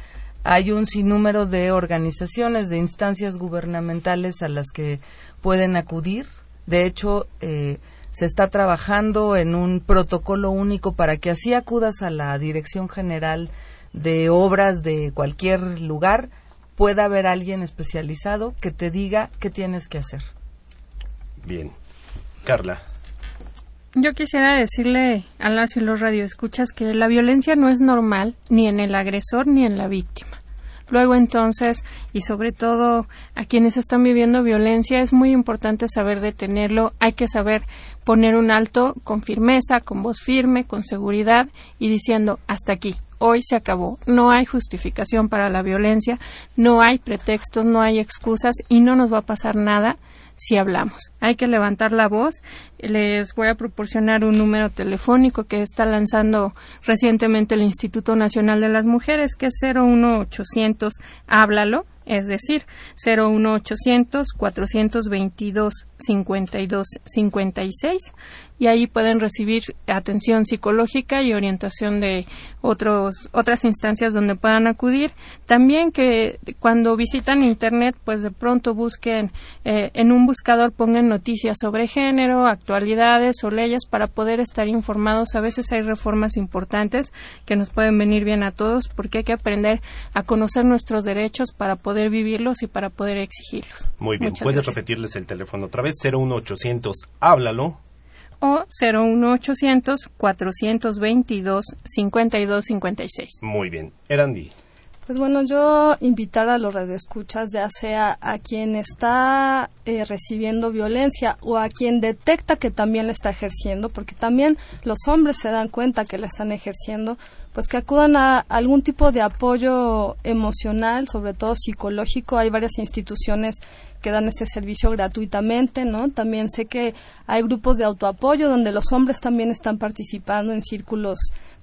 K: hay un sinnúmero de organizaciones, de instancias gubernamentales a las que pueden acudir. De hecho, eh, se está trabajando en un protocolo único para que así acudas a la Dirección General de Obras de cualquier lugar, pueda haber alguien especializado que te diga qué tienes que hacer.
H: Bien. Carla.
J: Yo quisiera decirle a las y los radioescuchas que la violencia no es normal ni en el agresor ni en la víctima. Luego entonces, y sobre todo a quienes están viviendo violencia, es muy importante saber detenerlo, hay que saber poner un alto con firmeza, con voz firme, con seguridad y diciendo hasta aquí, hoy se acabó, no hay justificación para la violencia, no hay pretextos, no hay excusas y no nos va a pasar nada si hablamos. Hay que levantar la voz les voy a proporcionar un número telefónico que está lanzando recientemente el Instituto Nacional de las Mujeres, que es 01800 Háblalo, es decir, 01800 422 5256 y ahí pueden recibir atención psicológica y orientación de otros, otras instancias donde puedan acudir. También que cuando visitan Internet, pues de pronto busquen eh, en un buscador pongan noticias sobre género, actualidades o leyes para poder estar informados. A veces hay reformas importantes que nos pueden venir bien a todos porque hay que aprender a conocer nuestros derechos para poder vivirlos y para poder exigirlos.
H: Muy bien, puedes repetirles el teléfono otra vez 01800 háblalo
J: o 01800 422 5256.
H: Muy bien, Erandi.
I: Pues bueno, yo invitar a los radioescuchas, ya sea a quien está eh, recibiendo violencia o a quien detecta que también la está ejerciendo, porque también los hombres se dan cuenta que la están ejerciendo, pues que acudan a algún tipo de apoyo emocional, sobre todo psicológico. Hay varias instituciones que dan este servicio gratuitamente, ¿no? También sé que hay grupos de autoapoyo donde los hombres también están participando en círculos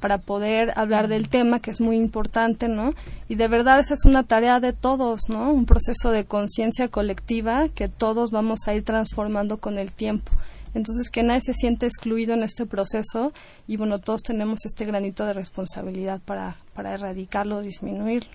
I: para poder hablar del tema, que es muy importante, ¿no? Y de verdad esa es una tarea de todos, ¿no? Un proceso de conciencia colectiva que todos vamos a ir transformando con el tiempo. Entonces, que nadie se siente excluido en este proceso y, bueno, todos tenemos este granito de responsabilidad para, para erradicarlo o disminuirlo.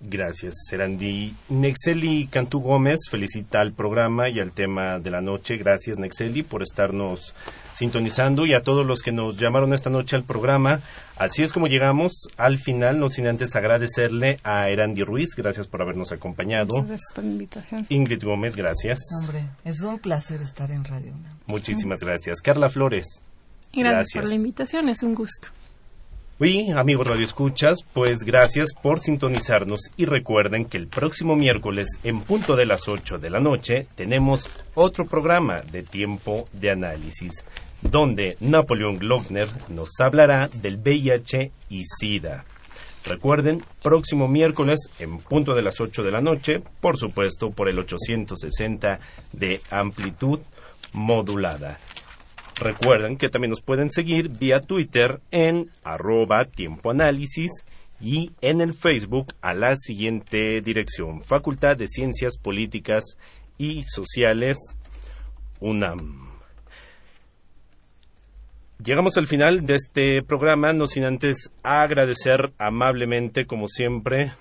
H: Gracias, Serandi. Nexeli Cantú Gómez felicita al programa y al tema de la noche. Gracias, Nexeli, por estarnos sintonizando y a todos los que nos llamaron esta noche al programa. Así es como llegamos al final, no sin antes agradecerle a Erandi Ruiz. Gracias por habernos acompañado.
I: Muchas gracias por la invitación.
H: Ingrid Gómez, gracias.
K: Hombre, es un placer estar en Radio
H: Muchísimas gracias. Carla Flores.
J: gracias por la invitación, es un gusto.
H: Y amigos Radio Escuchas, pues gracias por sintonizarnos y recuerden que el próximo miércoles en punto de las 8 de la noche tenemos otro programa de tiempo de análisis donde Napoleón Glockner nos hablará del VIH y SIDA. Recuerden, próximo miércoles en punto de las 8 de la noche, por supuesto por el 860 de amplitud modulada. Recuerden que también nos pueden seguir vía Twitter en arroba tiempoanálisis y en el Facebook a la siguiente dirección, Facultad de Ciencias Políticas y Sociales, UNAM. Llegamos al final de este programa, no sin antes agradecer amablemente, como siempre,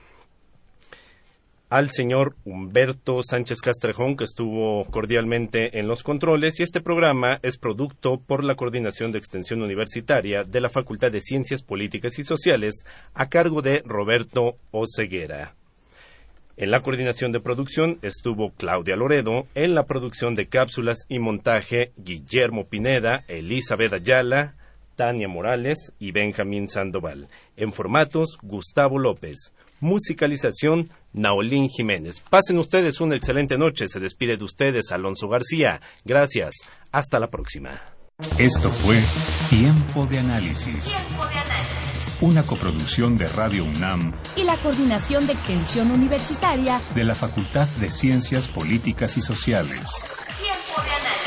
H: al señor Humberto Sánchez Castrejón, que estuvo cordialmente en los controles, y este programa es producto por la Coordinación de Extensión Universitaria de la Facultad de Ciencias Políticas y Sociales, a cargo de Roberto Oceguera. En la coordinación de producción estuvo Claudia Loredo, en la producción de cápsulas y montaje Guillermo Pineda, Elizabeth Ayala, Tania Morales y Benjamín Sandoval. En formatos, Gustavo López. Musicalización, Naolín Jiménez. Pasen ustedes una excelente noche. Se despide de ustedes Alonso García. Gracias. Hasta la próxima.
D: Esto fue Tiempo de Análisis una coproducción de Radio UNAM
E: y la Coordinación de Extensión Universitaria
D: de la Facultad de Ciencias Políticas y Sociales. Tiempo de análisis.